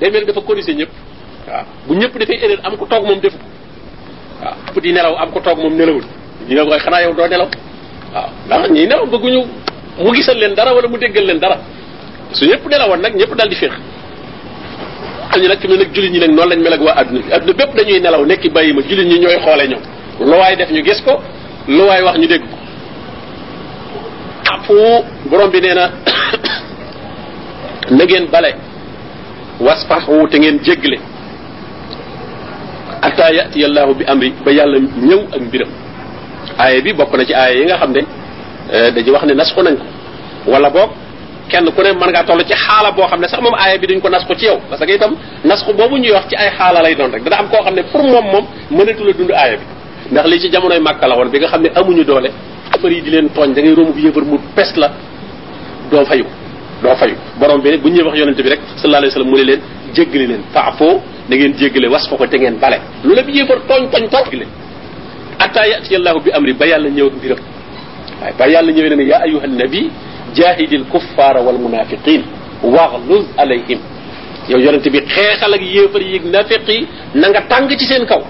day mel dafa corriger ñëpp. Waaw. Bu ñëpp defee erreur am ko toog moom defu ko. Waaw. Di nelaw am ko toog moom nelawul. Ñu ne koy xanaa yow doo nelaw. Waaw. Ndax ñii nelaw bëgguñu mu gisal leen dara wala mu déggal leen dara. Su ñëpp nelawoon nag ñëpp daal di féex. Am ñu nag mu nag jullit ñi nag noonu lañ mel ak waa adduna bi. Adduna bépp dañuy nelaw nekki bàyyi ma jullit ñi ñooy xoole ñoom. Lu waay def ñu gis ko lu waay wax ñu dégg ko. Afu borom bi nee na na ngeen bale wasfaxu te ngeen jéggale atta yati allahu bi amri ba yàlla ñëw ak mbiram aaya bi bokk na ci aaya yi nga xam ne dañuy wax ne nas ko nañ ko wala boog kenn ku ne mën ngaa toll ci xaala boo xam ne sax moom aaya bi duñ ko nas ko ci yow parce que itam nas ko boobu ñuy wax ci ay xaala lay doon rek dana am koo xam ne pour moom moom mënatu la dund aaya bi. Ndax li ci jamonoy màkka la woon bi nga xam ne amuñu doole afar yi di leen tooñ da ngay romb bi yëfar mu pes la doo fayu doo fayu borom bi ne bu ñuy wax yonente bi rek sallallahu alayhi wasallam mu ne leen jéggale leen faafoo da ngeen jéggale was fa ko te ngeen bale lu la bi yëfar tooñ tooñ tooñ leen atta yati allahu bi amri ba yàlla ñëw ak mbiram waaye ba yàlla ñëwee ne ya ayuha nabi jahidil kuffara wal munafiqin waghluz alayhim yow yonente bi xeexal ak yéefar yi nafiq yi na nga tàng ci seen kaw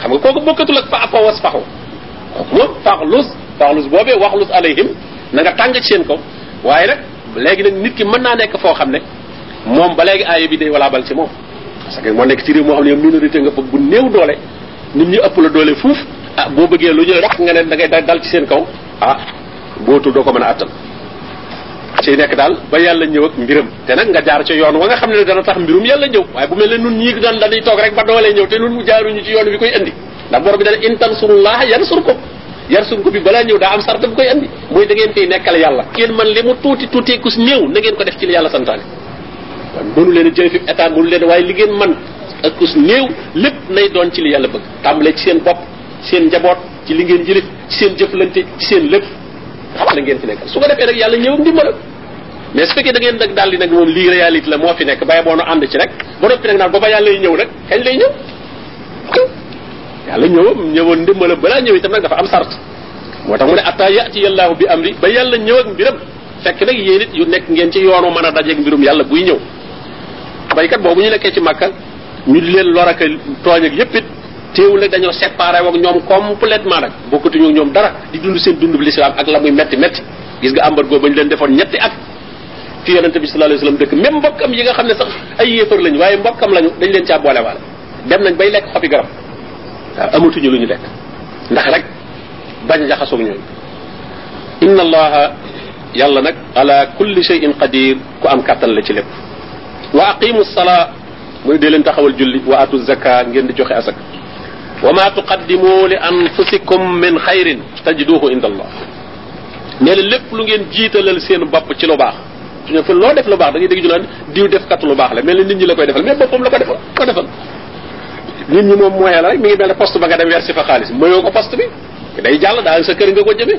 xam nga kooku bokkatul ak fa afa was faxu kooku moom faxlus faxlus boobee alayhim na nga tàng ci seen kaw waaye nag léegi nag nit ki mën naa nekk foo xam ne moom ba léegi aaya bi day walaa bal ci moom. Parce que moo nekk ci réew moo xam ne minorité nga fa bu néew doole nit ñi ëpp la doole fuuf. Ah boo bëggee lu ñuy wax nga ne da ngay dal ci seen kaw. Ah bootu doo ko mën a attal ci nekk daal ba yàlla ñëw ak mbiram. Te nag nga jaar ci yoon wa nga xam ne dana tax mbirum yàlla ñëw. Waaye bu mel ne nun ñii daan dañuy toog rek ba doolee ñëw te nun jaaruñu ci yoon bi koy indi. Ndax borom bi dana in tansurullaha yansurkum yansurkum bi balaa ñëw daa am sart bu koy indi muy da ngeen fiy nekkal yàlla ngeen man li mu tuuti kus néew na ngeen ko def ci li yàlla santaane kon mënu leen a fi état mënu leen waaye li ngeen man ak kus néew lépp nay doon ci li bëgg tàmbalee ci seen bopp seen njaboot ci li ngeen jëlif ci seen jëflante ci seen lépp xam la ngeen fi nekkal su ko defee nag yàlla ñëw ak ndimbalam mais fekkee da ngeen nag daal di nag moom lii réalité la moo fi nekk bàyyi boo nu ànd ci rek ba noppi nag naan ba ba yàlla ñëw nag kañ lay ñëw yàlla ñëwam ñëwoon ndimbalam balaa ñëw itam nag dafa am sart moo tax mu ne atta yati yallahu bi amri ba yàlla ñëw ak mbiram fekk nag yéen it yu nekk ngeen ci yoonu mën a dajeeg mbirum yàlla buy ñëw baykat boobu ñu nekkee ci màkka ñu di leen lor ak tooñ ak yépp it teewul nag dañoo séparé ak ñoom complètement nag bokkatuñu ñoom dara di dund seen dund bi l'islam ak la muy metti metti gis nga embargo ba ñu leen defoon ñetti at fi yonente bi sallallahu alayhi wasallam dëkk même mbokkam yi nga xam ne sax ay yéefar lañu waaye mbokkam lañu dañ leen caa boole waale dem nañ bay lekk xobi garab waaw amatuñu lu ñu lekk ndax rek bañ jaxasoog ñooñu inna allaha yàlla nag ala kulli shay'in qadir ku am kàttan la ci lépp wa aqimu salaa muy dee leen taxawal julli wa atu zaka ngeen di joxe asak wa ma tuqaddimu li anfusikum min xayrin tajiduhu inda allah nee na lépp lu ngeen jiitalal seen bopp ci lu baax su ñu fa loo def lu baax da ngay dégg ñu naan diw def kat lu baax la mel ni nit ñi la koy defal mais boppam la ko defal ko defal nit ñi moom moyen la rek mi ngi mel poste ba nga dem wersi fa xaalis mayoo ko poste bi day jàll daal sa kër nga ko jëmee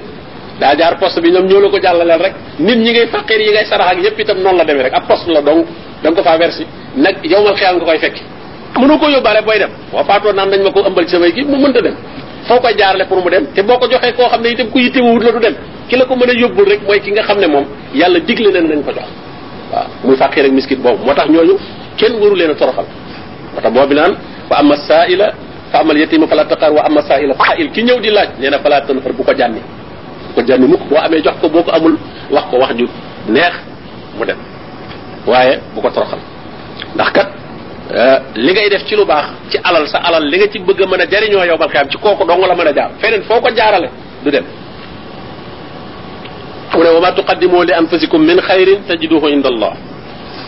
daa jaar poste bi ñoom ñoo la ko jàllaleel rek. Nit ñi ngay faqir yi ngay sarax ak yépp itam noonu la demee rek. Ab poste la donc da nga ko faa versi nag yow mal xiyam nga koy fekki mënoo ko yóbbaale booy dem boo faatoo naan nañ ma ko ëmbal samay kii mu mënta dem foo koy jaarale pour mu dem te boo ko joxee koo xam ne itam ku yittewut la du dem ki la ko mën a yóbbul rek mooy ki nga xam ne moom yàlla digle na nañ ko jox waaw muy faqir ak miskit boobu moo tax ñooñu kenn waru leen a toroxal moo tax boobu naan fa ama saaila fa amal yatima fala taqar wa ama saaila saail ki ñëw di laaj nee na fala tanfar bu ko jànni bu ko jànni mukk boo amee jox ko boo ko amul wax ko wax ju neex mu dem waaye bu ko toroxal ndax kat li ngay def ci lu baax ci alal sa alal li nga ci bëgg a mën a jariñoo yow balkaam ci kooku dong la mën a jaar feneen foo ko jaarale du dem mu ne wa ma tuqaddimu li anfusikum min xayrin tajiduhu inda allah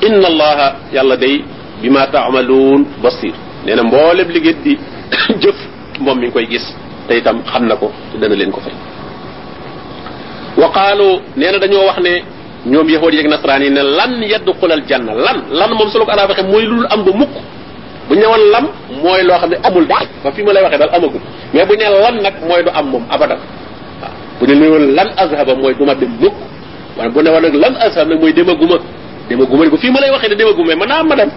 inna allaha yàlla day bima taamaluun basir nee na mboolem di jëf moom mi ngi koy gis te itam xam na ko te dana leen ko fay wa qaalu nee na dañoo wax ne ñoom yahudi yeeg nasaraan yi ne lan yadxulal janna lan lan moom su la ko arab waxee mooy lu am ba mukk bu ñëwoon lam mooy loo xam ne amul daal ba fi ma lay waxee daal amagul mais bu ne lan nag mooy du am moom abadan bu ne woon lan azhaba mooy du ma dem mukk waaye bu ne nag lan azhab nag mooy demaguma demaguma bu fii ma lay waxee ne demaguma mën naa ma dem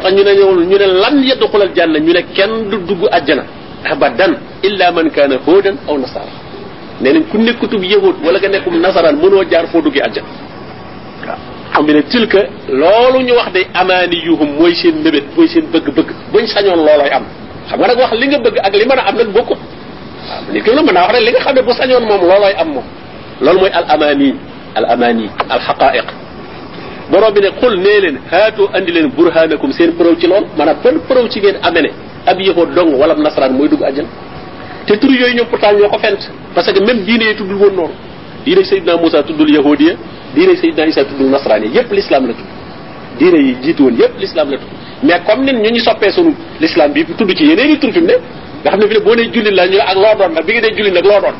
tax ñu ne ñëwul ñu ne lan yadxulal janna ñu ne kenn du dugg àjjana abadan illa man kaana hudan aw nasara nee nañ ku nekkutub yahud wala nga nekkum nasaraan mënoo jaar foo duggee àjjana waaw borom bi ne tilka loolu ñu wax de amaani yuhum mooy seen mébét mooy seen bëgg-bëgg buñ sañoon loolooy am xam nga nag wax li nga bëgg ak li mën a am nag bokkut waaw nit ki mën naa wax rek li nga xam ne bu sañoon moom loolooy am moom loolu mooy al amaani al amaani al xaqaiq borom bi ne xul nee leen haatu andi leen burhanakum seen preuve ci lool. Maanaam ban preuve ci ngeen amee ab yahud dong wala nasaraan mooy dugg àjjana. Te tur yooyu ñoom pourtant ñoo ko fent parce que même diine yi tuddul woon noonu. Diine Seydina Moussa tuddul yahudiya diine Seydina Isa tuddul nasaraan yépp l'islam la tudd. Diine yi jiitu woon yépp l'islam la tudd. Mais comme nin ñu ñu soppee sunu l'islam bi tudd ci yeneen i tur fi mu ne nga xam ne fi ne boo nee jullit la ñu ak loo doon nag bi nga dee jullit nag loo doon.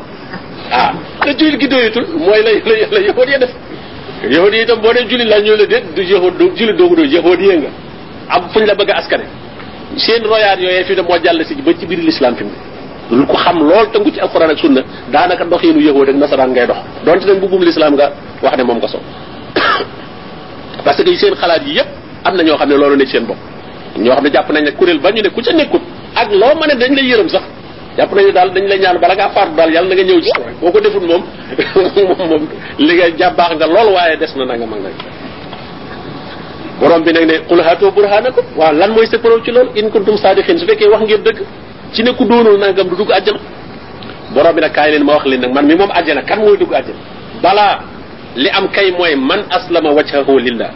Ah te jullit gi doyatul mooy la la la yahud ya def yahud yi itam boo dee jullit la ñu la déet du yahud du jullit doogu doo yahud yi nga am fuñ la bëgg askane seen royaat yooyee fi ne moo jàll si ba ci biir l'islam fi mu ne lu ko xam lool tënku ci alquran ak sunna daanaka doxiinu yahud ak nasaraan ngay dox donte nag mbubbum l'islam nga wax ne moom nga so parce que seen xalaat yi yépp am na ñoo xam ne loolu nekk seen bopp ñoo xam ne jàpp nañ ne kuréel ba ñu ne ku ca nekkut ak loo mën a dañ lay yërëm sax jàpp nañu daal dañ lay ñaan bala ngaa faatu daal yàlla na nga ñëw ci boo ko defut moom li nga jàpp baax nga lool waaye des na nanga mag nag borom bi nag ne qul haatu burhanakum waaw lan mooy sa preuve ci loolu in kuntum sadiqin. Su fekkee wax ngeen dëgg ci ne ku doonul nangam du dugg àjjana borom bi nag kaay leen ma wax leen nag man mi moom àjjana kan mooy dugg àjjana balaa li am kay mooy man aslama wajhahu lillah.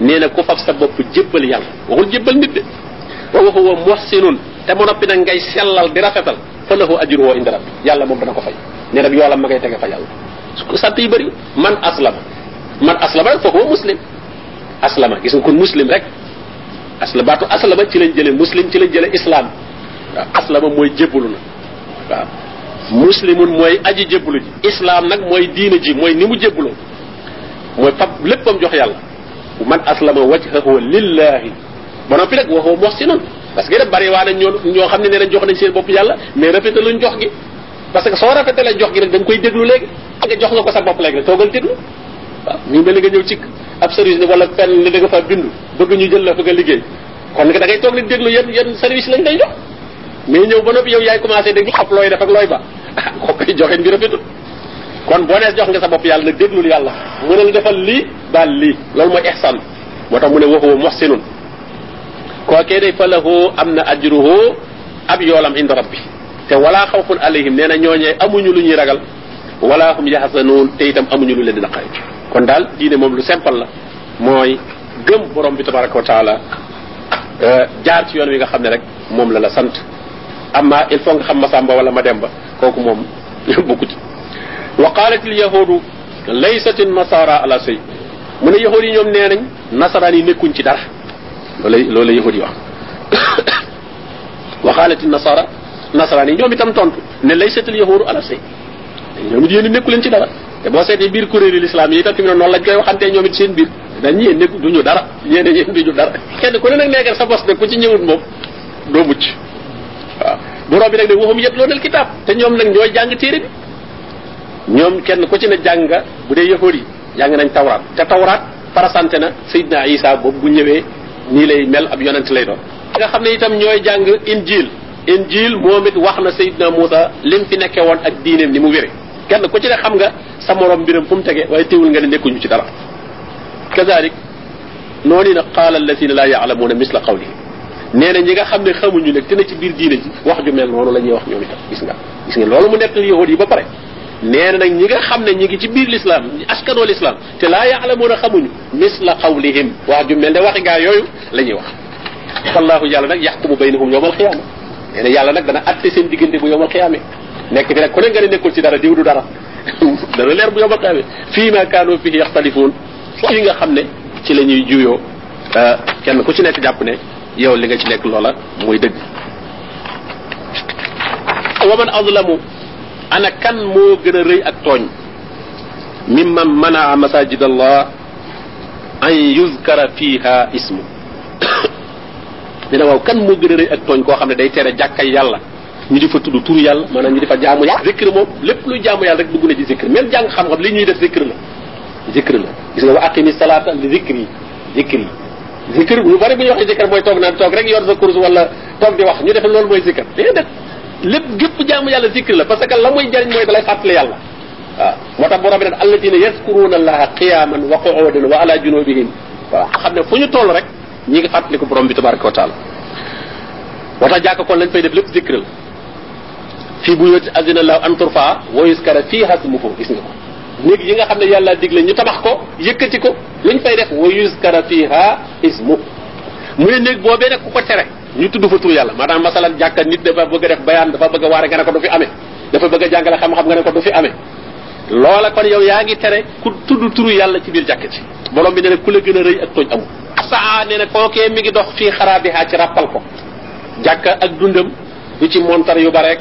Nee na ku fab sa bopp jébbal yàlla waxul jébbal nit de. Wa huwa muhsinun. Te mu noppi nag ngay sellal di rafetal fa lahu ajruhu inda rabbi yàlla moom dana ko fay nee nag yoolam ma ngay tege fa yàlla sant yi bëri man aslama. Man aslama rek huwa muslim. Aslama gis nga kon muslim rek. Asla baatu aslama ci lañ jëlee muslim ci lañ jëlee islam. Aslama mooy jébbalu na waaw muslimun mooy aji jébbalu ji islam nag mooy diina ji mooy ni mu jébbaloo mooy fab léppam jox yàlla man aslama wajhahu lillahi. Ba noppi nag wa huwa muhsinun. Parce que def bari waa nañ ñoo ñoo xam ne nee nañ jox nañ seen bopp yàlla mais rafetaluñ jox gi parce que soo rafetalee jox gi rek da nga koy déglu léegi nga jox nga ko sa bopp léegi rek toogal déglu waaw ñu mel nga ñëw ci ab service ni wala fenn ni da nga fa bindu bëgg ñu jël la fa nga liggéey kon da ngay toog rek déglu yan yan service lañ lay jox mais ñëw ba noppi yow yaay commencé déglu xam looy def ak looy ba ah koo koy joxe bi rafetul kon boo nees jox nga sa bopp yàlla nag déglul yàlla mu ne la defal lii baal lii loolu mooy ihsan. Moo tax mu ne waxuwa muhsinun. Kookee day fa lahu am na ajruhu ab yoolam inda rabbi te wala xawfun alayhim nee na ñooñee amuñu lu ñuy ragal wala hum yaxzanuun te itam amuñu lu leen di naqari. Kon daal diine moom lu simple la mooy gëm borom bi tabaraka wa taala jaar ci yoon wi nga xam ne rek moom la la sant. Amma il faut nga xam masamba wala ma demba kooku moom bokku ci wa qalat al yahudu laysat an nasara ala shay. Mu ne yahud yi ñoom nee nañ nasaraan yi nekkuñ ci dara. Loolu loolu yahud yi wax. Wa qalat an nasara nasaraan yi ñoom itam tontu ne laysat al yahudu ala shay ñoom yéen nekku leen ci dara te boo seetee biir kuréelu l'islam yi itam fi mu noonu lañ koy waxantee ñoom it seen biir dañ ñeen nekku duñu dara yéen ñeen duñu dara kenn ku ne nag nekkal sa bos de ku ci ñëwut moom doo mucc waaw borom bi nag ne waxum yet loonal kitaab te ñoom nag ñooy jàng téere bi ñoom kenn ku ci ne jàng bu dee yahud yi jàng nañ tawraat te tawraat farasante na Seydina Isa boobu bu ñëwee nii lay mel ab yonent lay doon nga xam ne itam ñooy jàng injil انجيل مومت واخنا سيدنا موسى لين في نكيوون اك دينم ني مو ويري كين كو تي خمغا سا موروم بيرم فوم تيغي واي تيول غا نيكو نيو تي كذلك نوني قال الذين لا يعلمون مثل قوله نينا نيغا خامي خامو نيو نك تي نتي بير دينا جي واخ جو مل نونو لا نيي واخ نيو تا غيسغا غيسغي لولو مو نيك يهود يي با بار نينا نك نيغا خامني نيغي تي بير الاسلام اسكنو الاسلام تي لا يعلمون خامو نيو مثل قولهم واخ جو مل دا واخ غا يوي لا نيي واخ الله يالا نك يحكم بينهم يوم القيامه nee na yàlla nag dana atte seen diggante bu yowmal xiyaame nekk fi nag ku ne nga ne nekkul ci dara diw du dara dana leer bu yowmal xiyaame fii ma kaanu fihi yaxtalifuun fii nga xam ne ci la ñuy juyoo kenn ku ci nekk jàpp ne yow li nga ci nekk loola mooy dëgg wa man azlamu ana kan moo gën a rëy ak tooñ mimman manaa masajid allah an yuzkara fiha ismu dina waaw kan moo gën a rëy ak tooñ koo xam ne day tere jàkkay yàlla ñu di fa tudd turu yàlla maanaam ñu di fa jaamu yàlla zikr moom lépp luy jaamu yàlla rek dugg na ci zikr même jàng xam-xam li ñuy def zikr la zikr la gis nga wa aqimi salata li zikri zikri zikr lu bari bu ñu waxee zikr mooy toog naan toog rek yor sa course wala toog di wax ñu def loolu mooy zikr déedéet lépp gépp jaamu yàlla zikr la parce que la muy jariñ mooy dalay fàttali yàlla waaw moo tax borom bi nag alladina yaskuruna allaha qiyaman wa qu'udan wa ala junubihim waaw xam ne fu ñu toll rek ñi ngi fàttaliku borom bi tabaraka wa taala. Moo tax jàkk kon lañ fay def lépp zikr la. Fii bu yóoti azina law an turfa wa yuskara fii hasmuhu gis nga ko. Néeg yi nga xam ne yàlla digle ñu tabax ko yëkkati ko luñ fay def wa yuskara fiha ismu mu ne néeg boobee nag ku ko tere ñu tudd fa tur yàlla. Maanaam masalan jàkka nit dafa bëgg def bayaan dafa bëgg a waare nga ne ko du fi amee. Dafa bëgg jàngale xam-xam nga ne ko du fi amee loola kon yow yaa ngi tere ku tudd turu yàlla ci biir jàkk ci borom bi ne ku la gën a rëy ak tooñ amul saa nee na kookee mi ngi dox fii xaraabiha ci rappal ko jàkka ak dundam du ci montar yu bareek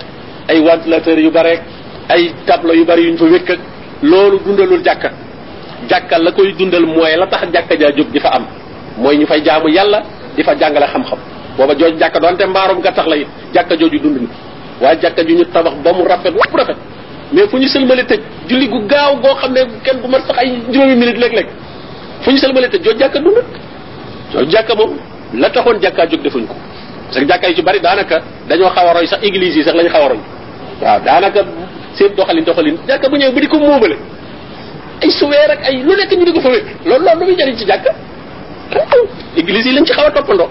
ay ventilateur yu bareek ay tableau yu bari yuñ fa wékk ak loolu dundalul jàkka jàkka la koy dundal mooy la tax jàkka jaa jóg di fa am mooy ñu fay jaamu yàlla di fa jàngale xam-xam booba jooju jàkka doonte mbaarum gattax la it jàkka jooju dund ni waaye jàkka ju ñu tabax ba mu rafet lépp rafet mais fu ñu sëlmale tëj julli gu gaaw goo xam ne kenn du mat sax ay juróomi minute léeg-léeg. Fu ñu sëlmale tëj jooju jàkka dund jooju jàkka moom la taxoon jàkkaa jóg defuñ ko. Parce que jàkka yi ci bari daanaka dañoo xaw a roy sax église yi sax lañu xaw a roy. Waaw daanaka seen doxalin doxalin jàkka bu ñëwee bu di ko moomale ay suweer ak ay lu nekk ñu di ko fa wékk. Loolu loolu lu muy jëriñ ci jàkka? Église yi lañ ci xaw a toppandoo.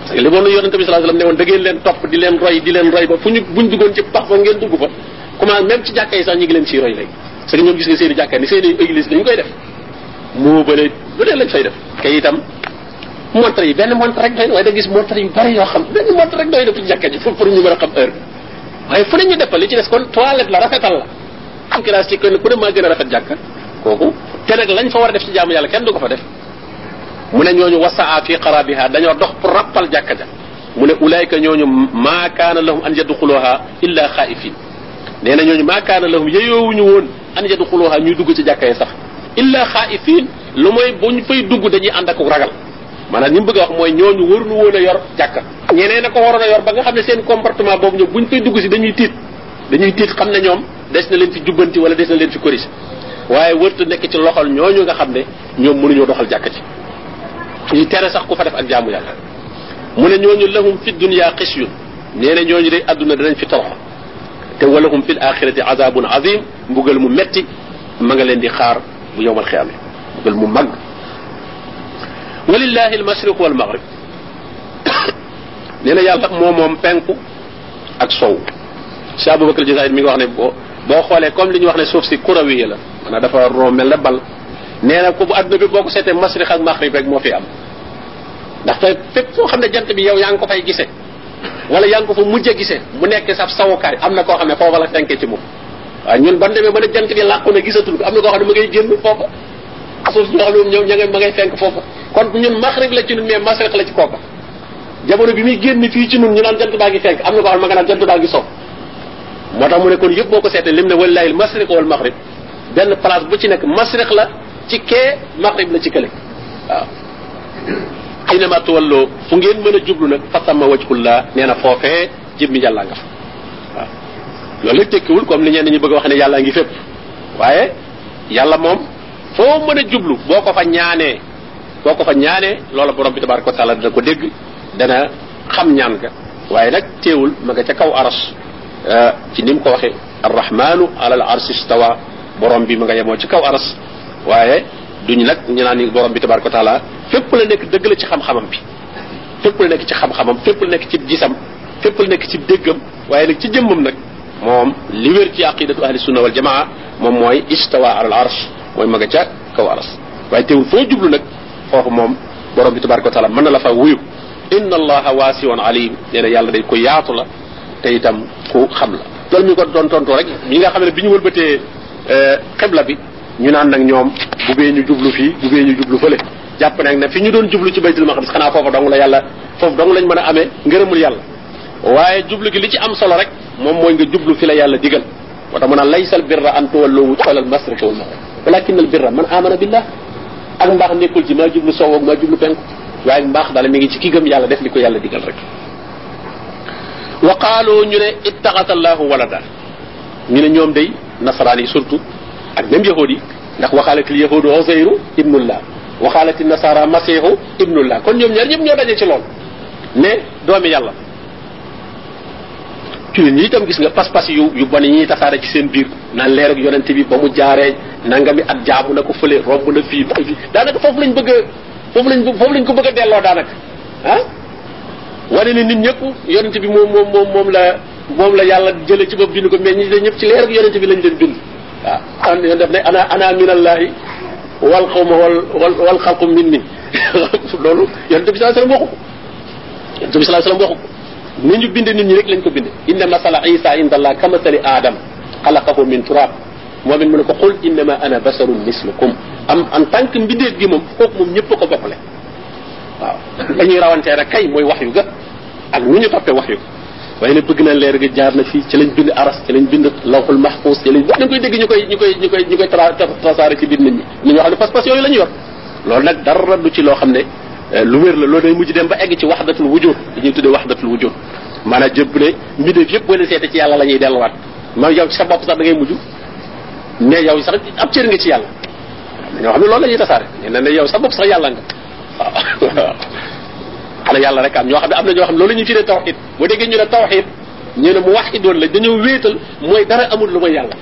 Parce que li moom la yonente bi alayhi wasallam ne woon da leen topp di leen roy di leen roy ba fu ñu buñ duggoon ci pax fa ngeen dugg fa comment même ci jàkka yi sax ñi ngi leen ciy roy léegi parce que ñoom gis nga seen i jàkka ni seen i église dañu koy def moo bële lu ne lañ fay def kay itam montre yi benn montre rek doy na waaye da gis montre yu bari yoo xam benn montre rek doy na ci jàkka ji pour pour ñu mën a xam heure waaye fu ne ñu defal li ci des kon toilette la rafetal la am classe ci kenn ku ne maa gën a rafet jàkka kooku te nag lañ fa war a def ci jaamu yàlla kenn du ko fa def mu ne ñooñu wasaa fi qarabiha dañoo dox pour rappal jàkka ja mu ne ulaayka ñooñu maa kaana lahum an yadxuluha illa xaifin nee na ñooñu maa kaana lahum yeyoowuñu woon an yadxuluha ñuy dugg ci jàkka yi sax illa xaaifin lu mooy buñ fay dugg dañuy ànd ak ragal maanaam ñi mu bëgg a wax mooy ñooñu waruñu woon a yor jàkka ñeneen a ko waroon a yor ba nga xam ne seen comportement boobu ñoom buñ fay dugg si dañuy tiit dañuy tiit xam ne ñoom des na leen fi jubbanti wala des leen fi corrigé waaye wërta nekk ci loxol ñooñu nga xam ne ñoom mënuñoo doxal jàkka ci ñuy tere sax ku fa def ak jaamu yàlla mu ne ñooñu lahum fi dunya xisyun nee na ñooñu day àdduna danañ fi torox te walahum fil axirati azabun azim mbugal mu metti ma nga leen di xaar bu yowmal xiyaame mbugal mu mag walillahi almashriq wal maghrib nee na yàlla moo moom penku ak sow Cheikh Aboubacar Jazair mi ngi wax ne boo boo xoolee comme li ñu wax ne suuf si kurawiya la maanaam dafa roo mel ne bal nee na ko bu adduna bi boo ko seetee masriq ak maghrib rek moo fi am ndaxte fépp foo xam ne jant bi yow yaa ngi ko fay gisee wala yaa ngi ko fa mujj a gisee mu nekk sab sawukaay. Am na koo xam ne foofa la tenkee ci moom. Waaw ñun ban ba ne jant bi làqu na gisatul ko. Am na koo xam ne ma ngay génn foofa. Suuf ñoo xam ne moom ñëw ña ngay ma ngay fenk foofa. Kon ñun maghrib la ci ñun mais masriq la ci kooka. Jamono bi muy génn fii ci ñun ñu naan jant baa ngi fenk. Am na koo xam ne ma nga naan jant baa ngi so moo tax mu ne kon yëpp boo ko seetee lim ne walillahi al masriq wal maghrib benn place bu ci nekk masriq la ci kee maghrib la ci kële. Waaw aynama tuwalloo fu ngeen mën a jublu nag fa sama wajhullah nee na foofee jëmmi yàlla nga la tekkiwul comme li ñenn ñi bëgg wax ne yàlla ngi fépp. Waaye yàlla moom foo mën a jublu boo ko fa ñaanee boo ko fa ñaanee loola borom bi tabaraka wa taala dana ko dégg dana xam ñaan ga. Waaye nag teewul ma nga ca kaw aras ci ni mu ko waxee arrahmanu ala al arsi stawa borom bi ma nga yemoo ci kaw aras. Waaye duñ nag ñu naan ni borom bi tabaraka wa taala fépp la nekk dëgg la ci xam-xamam bi fépp la nekk ci xam-xamam fépp la nekk ci gisam fépp la nekk ci déggam waaye nag ci jëmmam nag moom li wér ci aqidatu ahli sunna wal jamaa moom mooy istawa ala al arsh mooy ma nga ca kaw aras waaye teewul foo jublu nag foofu moom borom bi tabaraka wa taala na la fa wuyu inna allaha waasiun alim nee yàlla day ko yaatu la te itam ku xam la loolu mi ko doon tontoo rek ñi nga xam ne bi ñu wëlbatee xibla bi ñu naan nag ñoom bu bee ñu jublu fii bu bee ñu jublu fële jàpp nag ne fi ñu doon jublu ci baytul maqdis xanaa foofa dong la yàlla foofu dong lañ mën a amee ngërëmul yàlla waaye jublu gi li ci am solo rek moom mooy nga jublu fi la yàlla digal moo tax mu naan laysa al birra an tuwallu wujuhal al masriqi wal maghrib walakin al birra man amana billah ak mbaax nekkul ci maa jublu sow ak maa jublu penku waaye mbaax daal mi ngi ci ki gëm yàlla def li ko yàlla digal rek wa qaalu ñu ne ittaxata allahu walada ñu ne ñoom day nasaraan yi surtout ak même yahudi ndax waxaalati yahudu oseyru ibnullah. Waxaalati nasara masihu ibnullah. Kon ñoom ñaar ñëpp ñoo daje ci lool ne doomi yàlla jullit ñi itam gis nga pas-pas yu yu bon yi ñuy tasaare ci seen biir naan leer ak yonente bi ba mu jaaree nangami at jaamu na ko fële romb na fii ba fii daanaka foofu lañ bëgg a foofu lañ foofu lañ ko bëgg a delloo daanaka ah wane ne nit ñëpp yonente bi moom moom moom la moom la yàlla jële ci bopp bind ko mais ñi de ñëpp ci leer ak yonente bi lañ leen bind waaw an yoon def ne ana ana wal xawma wal wal wal xalqu min ni loolu yonente bi sallallahu alayhi wasallam waxu ko. Yonente bi sallallahu alayhi wasallam waxu ko. Ni ñu bind nit ñi rek lañ ko bind inna masala isa inda allah kamasali adam xalaqahu min turab. Moom it mu ne ko xul innama ana basarun mislukum. Am en tant que mbindeef gi moom kooku moom ñëpp ko bokkale. Waaw. Dañuy rawantee rek kay mooy wax yu ga ak ñu toppee wax yu waaye ne bëgg na leer gi jaar na fii ci lañ bind aras ci lañ bind lawxul mahfuz ci lañ dañ koy dégg ñu koy ñu koy ñu koy ñu koy trasaare ci biir nit ñi nit ñoo xam ne pas-pas yooyu la ñu yor loolu nag dara du ci loo xam ne lu wér la loolu day mujj dem ba egg ci waxdatul wujud dañuy tuddee waxdatul wujud maanaam jëpp ne mbindeef yëpp boo leen seete ci yàlla la ñuy delluwaat ma yow sa bopp sax da ngay mujj ne yow sax ab cër nga ci yàlla ñoo xam ne loolu la ñuy tasaare na ne yow sa bopp sax yàlla nga waaw xale yàlla rek am ñoo xam ne am na ñoo xam loolu ñuy firee tawxid boo déggee ñu ne tawxid ñu ne mu waxidoon la dañoo wéetal mooy dara amul lu ma yàlla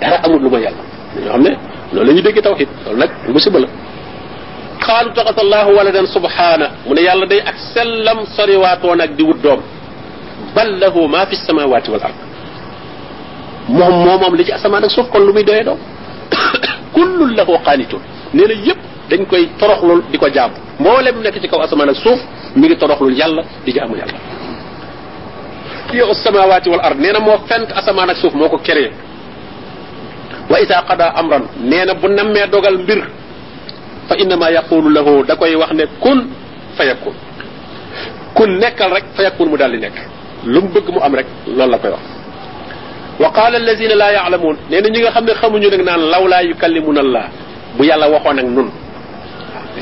dara amul lu ma yàlla ñoo xam ne loolu ñuy déggee tawxid loolu nag musiba la xaalu taxata allahu waladan subhana mu ne yàlla day ak sellam soriwaatoon ak di wut doom bal lahu ma fi samawati wal ard moom moo moom li ci asamaan ak suuf kon lu muy doyee doom kullun lahu qaanitun nee na yëpp dañ koy toroxlul di ko jaam mboolem nekk ci kaw asamaan ak suuf mi ngi toroxlul yàlla di jaamu yàlla yow samawati wal ard nee na moo fent asamaan ak suuf moo ko wa ida qada amran nee na bu nammee dogal mbir fa innama yaqulu lahu da koy wax ne kun fa yakun kun nekkal rek fa yakun mu daal di nekk lu mu bëgg mu am rek loolu la koy wax wa qala allazina la ya'lamun nee na ñi nga xam ne xamuñu nag naan law laa yukallimuna allah bu yàlla waxoon ak nun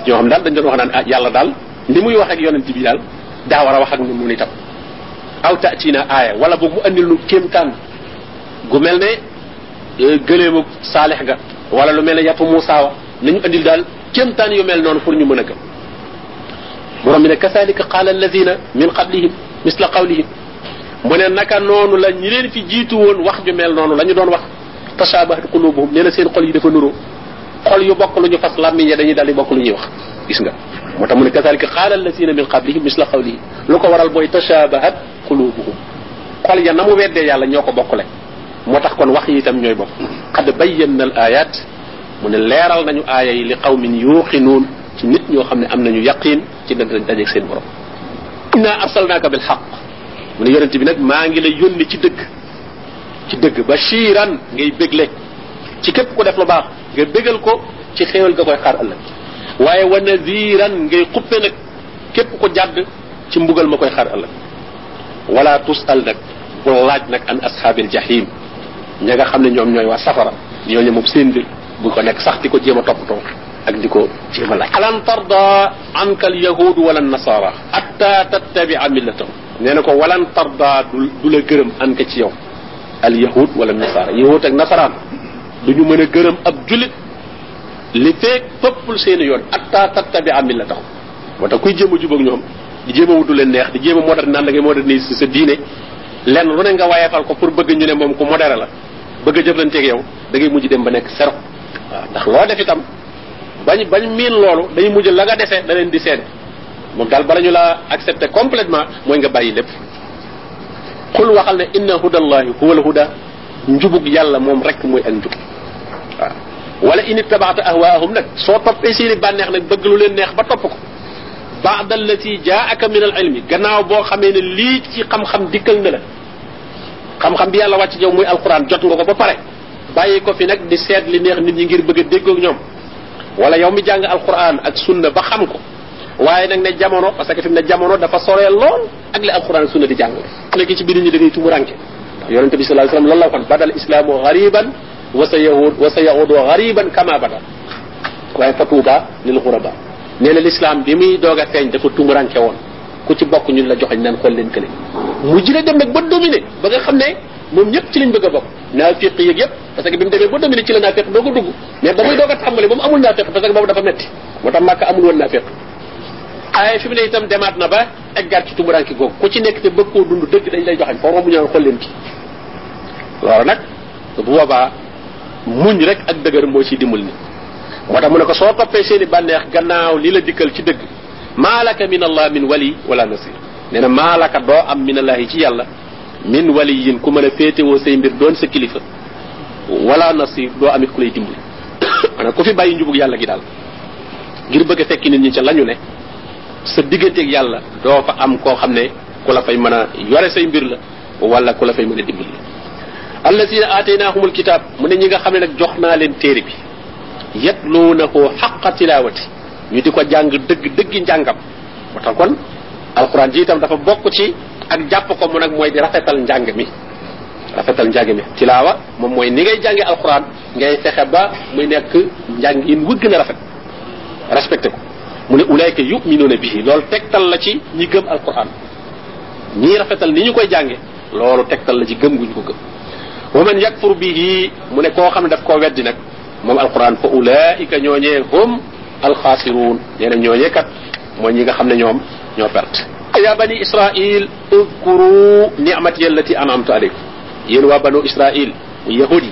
ñoo xam daal dañ wax naan ah yàlla daal li muy wax ak yonent bi daal daa war a wax ak nun nun itam aw tatina aaya wala boog mu andil nu kéemtaan gu mel ne gëleemu saalix ga wala lu mel ne yàpp Muusaa wa nañu andil daal kéemtaan yu mel noonu pour ñu mën a gëm borom bi ne kasalika qaala alladina min qablihim misla qawlihim mu ne naka noonu la ñi leen fi jiitu woon wax ju mel noonu la ñu doon wax tashabahat qulubuhum nee na seen xol yi dafa nuroo xol yu bokk lu ñu fas làmmiñ ya dañuy daal di bokk lu ñuy wax gis nga moo tax mu ne kasalika qaala alladina min qablihim misla qawlihim lu ko waral mooy tashabahat qulubuhum xol ya na mu weddee yàlla ñoo ko bokkule moo tax kon wax yi itam ñooy bokk qad bayyana al ayat mu ne leeral nañu aaya yi li qawmin yuuqinuun ci nit ñoo xam ne am nañu yaqin ci dana dajeeg seen borom inna arsalnaaka bil xaq mu ne yonente bi nag maa ngi la yónni ci dëgg ci dëgg bashiran ngay bégle ci képp ku def lu baax nga bégal ko ci xéewal ga koy xaar ëllëg waaye wa nadiran ngay xuppe nag képp ko jàdd ci mbugal ma koy xaar ëllëg wala tusal nag bu laaj nag an ashaabil jahim ña nga xam ne ñoom ñooy waa safara ñooñu moom seen mbir bu ko nekk sax di ko jéem a toppatoo ak di ko jéem a laaj alan tarda anka al yahud wala nasara hatta tattabia millatahum nee na ko walan tarda du du la gërëm anka ci yow al yahud wala nasara yahud ak nasaraan du ñu mën a gërëm ab julit li feeg toppul seeni yoon hatta tattabia millatahum moo tax kuy jéem a jubóog ñoom di jéem a wutu leen neex di jéem a moderne naan da ngay moderniser sa diine lenn lu ne nga wayefal ko pour bëgg ñu ne moom ku moderne la bëgg a jëflanteeg yow da ngay mujj dem ba nekk sero waaw ndax loo def itam bañ bañ miin loolu dañuy mujj la nga defee da leen di seede moom daal bala ñu la accepté complètement mooy nga bàyyi lépp xul waxal ne inna hudallahi huwa alhuda njubug yàlla moom rek mooy ak njub wala in ittabaata ahwaahum nag soo toppee seeni bànneex nag bëgg lu leen neex ba topp ko baada allati jaaka min al ilmi gannaaw boo xamee ne lii ci xam-xam dikkal na la xam-xam bi yàlla wàcc yow muy alquran jot nga ko ba pare bàyyi ko fi nag di seet li neex nit ñi ngir bëgg a déggoog ñoom wala yow mi jàng alquran ak sunna ba xam ko waaye nag ne jamono parce que fi mu ne jamono dafa soree lool ak li alquran sunna di jàng nekk ci biir ñi da ngay tumuranke ndax yonente bi sallallahu alayhi wasallam loolu la waxoon badal islaamu gariban وسيعود غريبا كما بدا. واي فتوبا للغرباء نينا الاسلام بيمي دوغا فين داكو تومران كي وون كو سي بوك نين لا جوخ نان خول لين كلي مو جيره ديم نك با دوميني باغا خامني موم نيب سي لين بيغا بوك نافق يي ييب باسكو بيم ديمي با دوميني سي لا نافق دوغو دوغو مي باغي دوغا تامالي بوم امول نافق باسكو بابا دا فا متي موتا ماكا امول وون نافق ay fi ne itam demat na ba eggat ci tumuran ki gog ku ci nek te bekkoo dund dëgg dañ lay joxañ. foro mu ñaan xol leen ci waaw muñ rek ak dëgër moo ciy dimbal ni moo tax mu ne ko soo toppee seeni bànneex gannaaw li la dikkal ci dëgg maalaka min allah min wali wala nasir. nee na maalaka doo am min allahi ci yàlla min waliyin ku mën a féetewoo say mbir doon sa kilifa wala nasir doo amit ku lay dimbali. maanaam ku fi bàyyi njubug yàlla gi daal ngir bëgg a fekki nit ñi ca lañu ne sa digganteeg yàlla doo fa am koo xam ne ku la fay mën a yore say mbir la wala ku la fay mën a dimbali allazina aataynahumul kitab mu ne ñi nga xam ne nag jox naa leen téere bi yatluunahu xaqa tilawati ñu di ko jàng dëgg dëggi njàngam. moo tax kon alquran ji itam dafa bokk ci ak jàpp ko mu nag mooy di rafetal njàng mi. rafetal njàng mi. tilaawa moom mooy ni ngay jànge alquran ngay fexe ba muy nekk njàng yin wëgg na rafet. respecté ko. mu ne ulayka yuminuuna bihi. loolu tegtal la ci ñi gëm alquran. ñii rafetal ni ñu koy jànge loolu tegtal la ci gëm guñ ko gëm wa man yakfur bihi mu ne koo xam ne daf koo weddi nag moom alquran fa ulaika ñooñee hum alxaasiruun nee na ñooñee kat mooy ñi nga xam ne ñoom ñoo perte ya bani israil udkuru nicmati allati anamtu alaykum yéen waa banu israil yahudi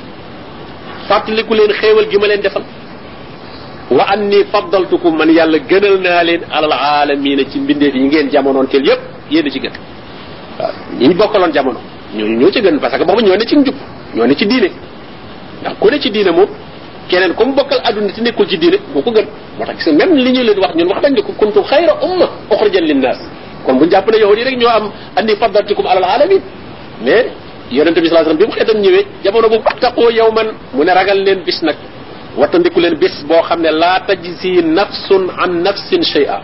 fàttaliku leen xéewal gi ma leen defal wa anni faddaltukum man yàlla gënal naa leen alal aalamiina ci mbindeef yi ngeen jamonoon teel yépp. yéen ci gën. waaw ñi bokkaloon jamono. ñooñu ñoo ci gën parce que boobu ñoo ne ci njub ñoo ne ci diine ndax ku ne ci diine moom keneen comme bokkal àdduna te nekkul ci diine moo ko gën moo tax gis même li ñu leen wax ñun wax dañ ko kuntum xayra umma uxrijat linnaas kon bu jàpp ne yi rek ñoo am anni faddaltukum alal alamin mais yonente bi sallallahu alayhi wasallam bi mu xeetam ñëwee jamono bu taqoo yow man mu ne ragal leen bis nag wattandiku leen bis boo xam ne laa tajzi nafsun an nafsin shay'a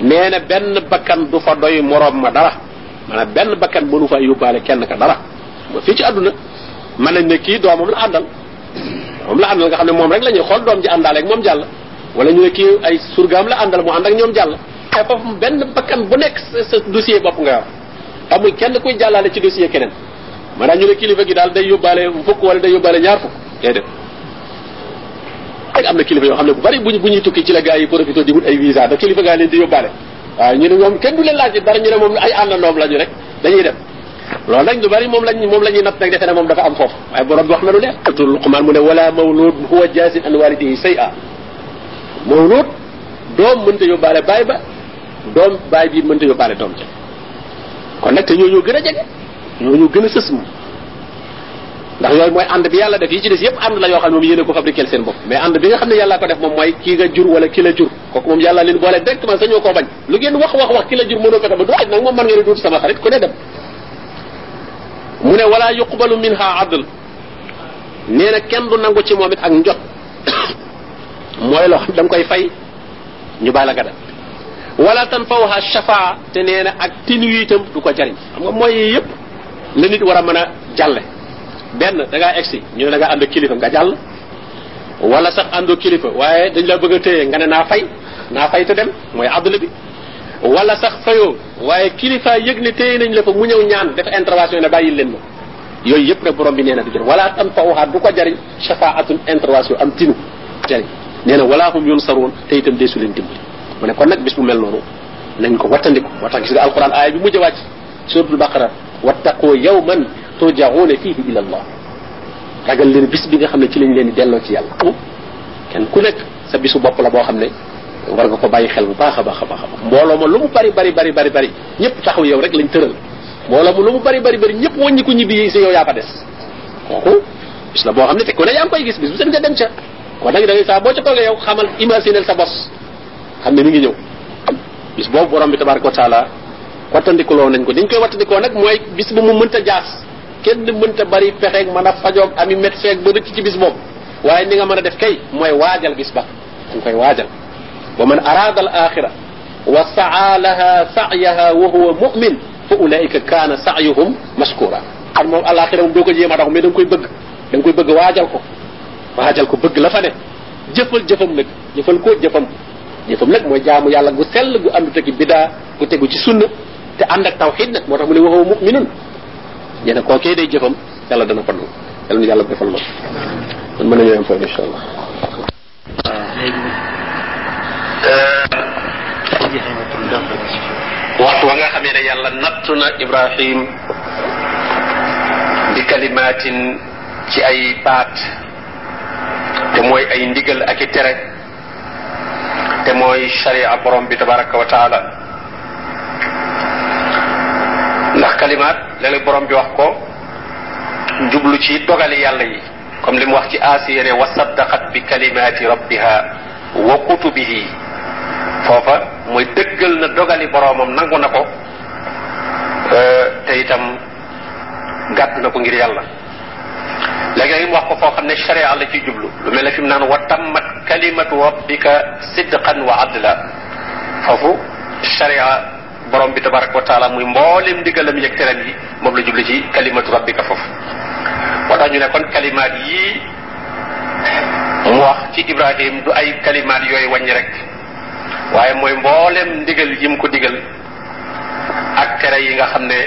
nee na benn bakkan du fa doy moroom ma dara maanaam benn bakkan mënu fa yóbbaale kenn ka dara ba fii ci àdduna mën nañ ne kii doomam la àndal. Moom la àndal nga xam ne moom rek la ñuy xool doom ji àndaale ak moom jàll. Wala ñu ne kii ay surgaam la àndal mu ànd ak ñoom jàll. Ay foofu benn bakkan bu nekk sa dossier bopp nga yor amul kenn kuy jàllaale ci dossier keneen. Maanaam ñu ne kilifa gi daal day yóbbaale fukk wala day yóbbaale ñaar fukk. Rek am na kilifa yoo xam ne bu bari bu bu ñuy tukki ci la gars yi profité di wut ay visa da kilifa gaa leen di yóbbaale. Waaw ñu ne ñoom kenn du leen laaj dara ñu ne moom ay àndandoom lañu rek. Dañuy dem loolu nag lu bari moom lañ moom la ñuy natt nag defe ne moom dafa am foofu waaye borom bi wax na lu leer atul luqman mu ne wala mawlud huwa jasin an walidihi say a mawlud doom mënta yóbbaale baay ba doom baay bi mënta yóbbaale doom ja kon nag te ñoo ñoo gën a jege ñoo ñoo gën a sës moom ndax yooyu mooy ànd bi yàlla def yi ci des yëpp ànd la yoo xam ne moom yéen a ko fabriqué seen bopp mais ànd bi nga xam ne yàlla ko def moom mooy kii nga jur wala ki la jur kooku moom yàlla leen boole directement sañoo koo bañ lu ngeen wax wax wax ki la jur mënoo fexe ba du aj nag moom mën ngeen duut sama xarit ku ne dem mu ne wala yuqbalu minha adl. Nee na kenn du nangu ci moom it ak njot. Mooy loo xam da nga koy fay ñu bàyyi la nga dem wala tanfawha shafaa te nee na ak tinu itam du ko jariñ. Xam nga mooy yëpp la nit war a mën a jàlle. Benn da ngaa egsi ñu ne da ngaa ànd kilifa nga jàll. Wala sax àndoo kilifa waaye dañ la bëgg a téye nga ne naa fay naa fay te dem mooy àdduna bi. Wala sax fayoo waaye kilifa yëg ne téye nañ la fa mu ñëw ñaan def intervention ne bàyyil leen ma yooyu yëpp nag borom bi nee na du jëriñ wala tan fa waxaat du ko jariñ shafaatun intervention am tinu jariñ nee na wala hum yunsaruun te itam deesu leen dimbali mu ne kon nag bis bu mel noonu nañ ko wattandiku moo tax gis nga alquran aaya bi mujj wàcc suratul baqara wattaqoo yawman turjauna fihi ila allah ragal leen bis bi nga xam ne ci lañ leen di delloo ci yàlla kenn ku nekk sa bisu bopp la boo xam ne war nga ko bàyyi xel bu baax a baax a baax a baax. Mbooloo ma lu mu bari bari bari bari bari ñëpp taxaw yow rek lañ tëral. Mbooloo ma lu mu bari bari bari ñëpp wàññi ko ñibbi si yow yaa fa des. Kooku bis la boo xam ne fekk ne yaa ngi koy gis bis bu seen nga dem ca. Kon nag da ngay saa boo ca toogee yow xamal imaginer sa bos. Xam ne mi ngi ñëw. Bis boobu borom bi tabaraka wa taala wattandikuloo nañ ko. Dañ koy wattandikoo nag mooy bis bu mu mënta jaas. Kenn mënta bari pexeeg mën a fajoog ami médecin ba rëcc ci bis boobu. Waaye ni nga mën a def kay mooy waajal bis ba. Dañ koy waajal ومن أراد الآخرة وسعى لها سعيها وهو مؤمن فأولئك كان سعيهم مشكورا. الآخرة من دوكو جيما رغم دنكو يبق دنكو يبق واجلكو واجلكو بق لفنة جفل جفم لك جفل كو جفم. جفم لك مجام يالا غسل غو أمد تكي بدا غو تكي سنة te and ak tawhid nak motax mune waxo mu'minun. Yena ko kay day jefam yalla dana fadlu. Yalla yalla defal ma man meñu yam fa waxtu wa nga xamee ne yàlla nattu na ibrahim bi kalimaatin ci ay baat te mooy ay ndigal ak i tere te mooy sharia borom bi tabaraka wa taala ndax kalimaat léeg-léeg borom bi wax ko jublu ci dogali yàlla yi comme li mu wax ci aasiya ne wa saddaqat bi kalimaati rabbiha wa kutubihi foofa mooy dëggal na dogali boromam nangu na ko te itam gàtt na ko ngir yàlla léegi mu wax ko foo xam ne sharia la ciy jublu lu mel ne fi mu naan kalimatu rabbika sidqan wa adla foofu sharia borom bi tabaraka wa taala muy mboolem ndigalam yëg teram yi moom la jublu ci kalimatu rabbika foofu moo tax ñu ne kon kalimaat yii mu wax ci ibrahim du ay kalimaat yooyu wàññi rek waaye mooy mboolem ndigal yi mu ko digal ak tere yi nga xam ne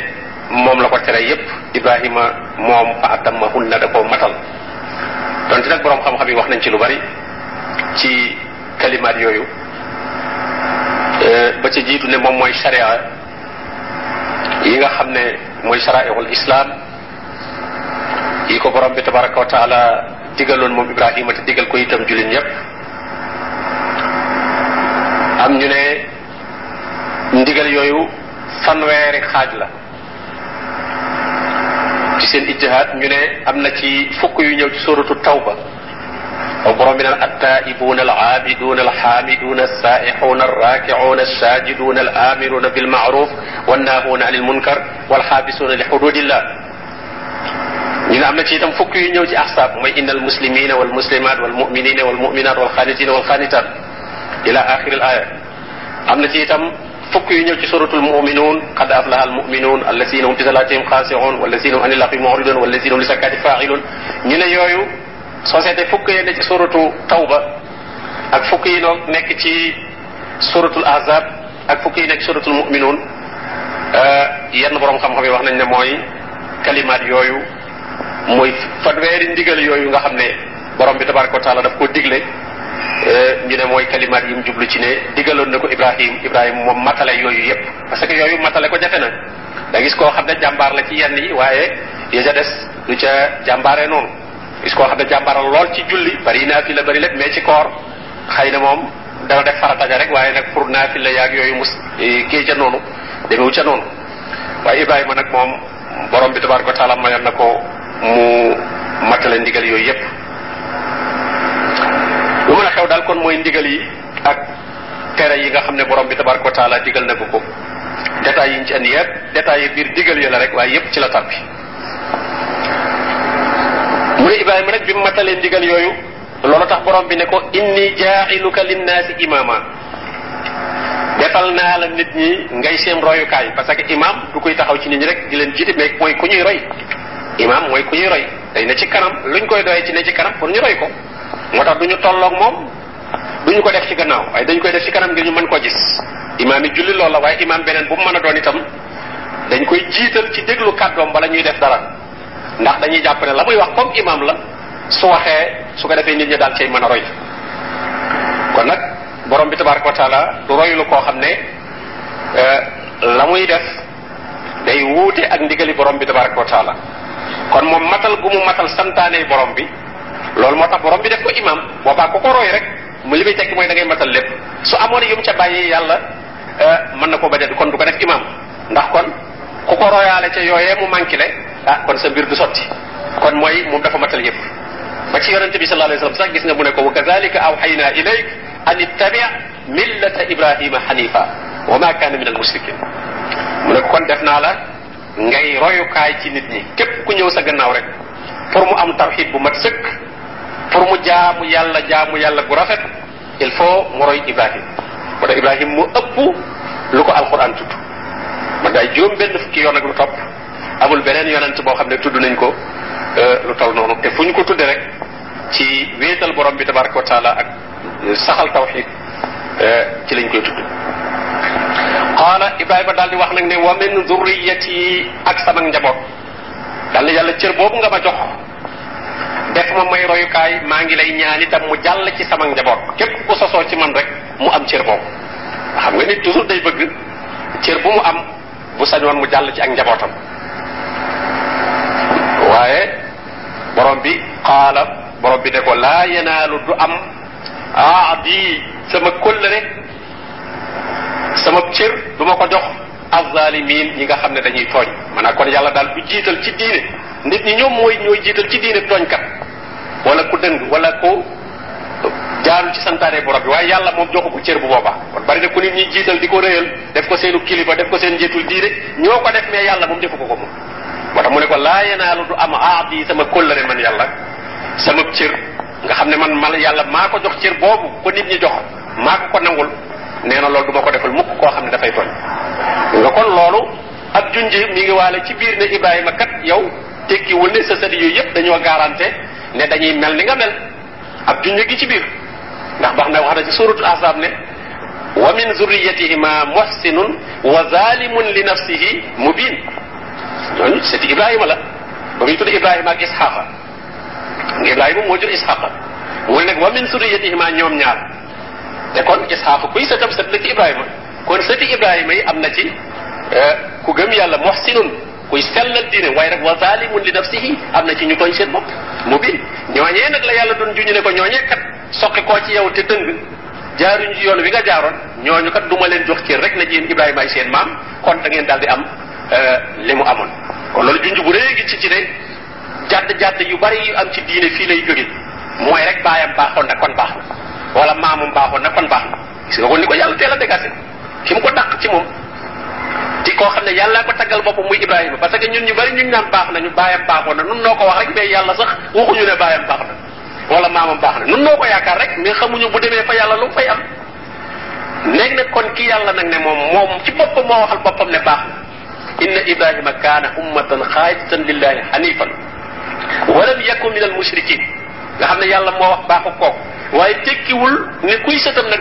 moom la ko tere yépp ibrahima moom fa atammahunna da koo matal. Donte nag borom xam-xam yi wax nañ ci lu bari ci kalimaat yooyu ba ca jiitu ne moom mooy sharia yi nga xam ne mooy sharaihul islam yi ko borom bi tabaraka wa taala digaloon moom ibrahima te digal ko itam julin yépp am ñu ne ndigal yooyu fanweeri xaaj la ci seen ijtihaad ñu ne am na ci fukk yu ñëw ci suratu tawba aw borom bi naan attaibuna alabiduna alhamiduna alsaihuna alrakiuna alsajiduna alamiruna bilmaruf wannahuna anil munkar walxaabisuna li xududillah ñu ne am na ci itam fukk yu ñëw ci ahsaab mooy inna almuslimina walmuslimat walmuminina walmuminat walxaanitina walxaanitat إلى آخر الآية. امنا سي تام فك يو سي سوره المؤمنون قد افلح المؤمنون الذين هم في صلاتهم خاشعون والذين هم عن اللغو معرضون والذين هم لزكاه فاعلون ني نا يويو سوسيتي فك يي نتي سوره التوبه اك فك يي نو نيك سي سوره الاحزاب اك فك يي نيك سوره المؤمنون ا يين بروم خام خامي واخ نني موي كلمات يويو موي فدوير ديغال يويو nga xamne borom bi tabaraku taala daf ko diglé ñu ne mooy kalimaat yi mu jublu ci ne digaloon na ko Ibrahim. Ibrahim moom matale yooyu yépp parce que yooyu matale ko jafe na da gis koo xam ne jàmbaar la ci yenn yi waaye ya ca des du ca jàmbaaree noonu gis koo xam ne jàmbaaral lool ci julli. Bari naafi la bari lépp mais ci koor xëy na moom dana def farataja rek. Waaye nag pour naafi la yaag yooyu mus kii ca noonu demewu ca noonu waaye Ibrahima nag moom borom bi tabaraka wa taala mayoon na ko mu matale ndigal yooyu yépp lu mën a xew daal kon mooy ndigal yi ak tere yi nga xam ne borom bi tabaraka wa taala digal na ko ko. Détails yi ci andi yëpp détails yi biir digal yi la rek waaye yépp ci la tàbbi. Mu ne Ibrahima nag bi matalee ndigal yooyu loolu tax borom bi ne ko inni jaa'iluka linnaasi imama defal naa la nit ñi ngay seen royukaay parce que imam du koy taxaw ci nit ñi rek di leen jiite mais mooy ku ñuy roy. Imam mooy ku ñuy roy. Day ne ci kanam luñ koy doyee ci ne ci kanam pour ñu roy ko moo tax du ñu tolloog moom du ñu ko def ci gannaaw waaye dañ koy def ci kanam ngir ñu mën ko gis. Imaam yi julli loolu waaye imaam beneen bu mu mën a doon itam dañ koy jiital ci déglu kàddoom bala ñuy def dara. Ndax dañuy jàpp ne la muy wax comme imaam la su waxee su ko defee nit ñi daal cay mën a roy. Kon nag borom bi tabaraka wa taala du roylu koo xam ne la muy def day wuute ak ndigali borom bi tabaraka wa taala. Kon moom matal gu mu matal santaane borom bi loolu moo tax borom bi def ko imam. Boobaa ku ko roy rek. Mu li muy tekki mooy da ngay matal lépp. Su amoon yu mu ca bàyyi yàlla mën na ko bañ a kon du ko def imam. Ndax kon ku ko royaale ca yooyee mu manqué le ah kon sa mbir du sotti. Kon mooy moom dafa matal yépp ba ci yonente bi sallallahu alayhi wasallam sax gis nga mu ne ko wa kadhalika awhayna ilayk an ittabi millata ibrahima hanifa wa ma kana min al mushrikin mu ne ko kon def naa la ngay royukaay ci nit ñi. Képp ku ñëw sa gannaaw rek pour mu am tawxid bu mat sëkk pour mu jaamu yàlla jaamu yàlla bu rafet il faut mu roy ibrahim. Moo tax ibrahim mu ëpp lu ko alquran tudd. Man daay juróom benn fukki yoon ak lu topp amul beneen yonent boo xam ne tudd nañ ko lu tol noonu. Te fu ñu ko tudde rek ci wéetal borom bi tabaraka wa taala ak saxal tawxid ci lañ koy tudd. Qaala ibrahima daal di wax nag ne wa min zurriyati ak sama njaboot. Daal di yàlla cër boobu nga ma jox def ma may royukaay maa ngi lay ñaan itam mu jàll ci sama njaboot. Képp ku sosoo ci man rek mu am cër boobu. Xam nga nit toujours day bëgg cër bu mu am bu sañoon mu jàll ci ak njabootam. Waaye borom bi qaala borom bi ne ko laa yenaalu du am. Aadi sama kóllëre sama cër du ma ko jox. Azalimin ñi nga xam ne dañuy tooñ. Maanaam kon yàlla daal du jiital ci diine. Nit ñi ñoom mooy ñooy jiital ci diine tooñkat. wala ku dëng wala ku jaaru ci santaane borom bi. Waaye yàlla moom joxu ko cër bu boobaa. Kon bari na ku nit ñi jiital di ko réyal def ko seenu kilifa def ko seen njiitul diine ñoo ko def mais yàlla moom defu ko ko moom. Moo tax mu ne ko laa yenaalu du am aadi sama kóllëre man yàlla sama cër. Nga xam ne man man yàlla maa ko jox cër boobu ko nit ñi jox maa ko ko nangul. Nee na loolu du ma ko defal mukk koo xam ne dafay tooñ. Nga kon loolu ak junji mi ngi waale ci biir ne Ibrahima kat yow tekkiwul ne sa sëdi yooyu yëpp dañoo garanté ne dañuy mel ni nga mel. Ab junj gi ci biir. Ndax bax na wax na ci suratul ahzab ne wa min zurriyatihima muhsinun wa zalimun li nafsihi mubin ñooñu sëti Ibrahima la. Ba muy tudd Ibrahima ak Isxaqa Ibrahima moo jur Isxaqa mu ne nag wa min zurriyatihima ñoom ñaar. Te kon Isxaqa kuy sëtam sët la ci Ibrahima. Kon sëti Ibrahima yi am na ci ku gëm yàlla muhsinun kuy sellal diine waaye nag wa zalimun li nafsihi, am na ci ñu tooñ seen bopp. Mu bi ñooñee nag la yàlla doon juñu ne ko, ñooñee kat soqi koo ci yow te dëng jaaruñ ci yoon wi nga jaaroon. Ñooñu kat du ma leen jox cër rek na yéen Ibrahima ay seen maam. Kon da ngeen daal di am euh, li mu amoon. Kon loolu junj bu rëy gi ci ci ne jàdd jàdd yu bari yu am ci diine fii lay jóge. Mooy rek baayam baaxoon na, kon baax na. Wala maamum baaxoon na, kon baax na. Gis nga ko ni ko yàlla teel a dégagé ki mu ko dàq ci moom ci koo xam ne yàlla ko taggal boppam muy Ibrahima parce que ñun ñu bari ñu naan baax nañu baayam baaxoon na nun noo ko wax rek mais yàlla sax waxuñu ne baayam baax na wala maamam baax na. Nun noo ko yaakaar rek mais xamuñu bu demee fa yàlla lu fay am. Léegi nag kon ki yàlla nag ne moom moom ci boppam moo waxal boppam ne baax na. Inna ibrahima kaana ummatan xaajatan lillahi hanifan walam yakun min al mushrikin nga xam ne yàlla moo wax baaxu kooku waaye tekkiwul ne kuy sëtam nag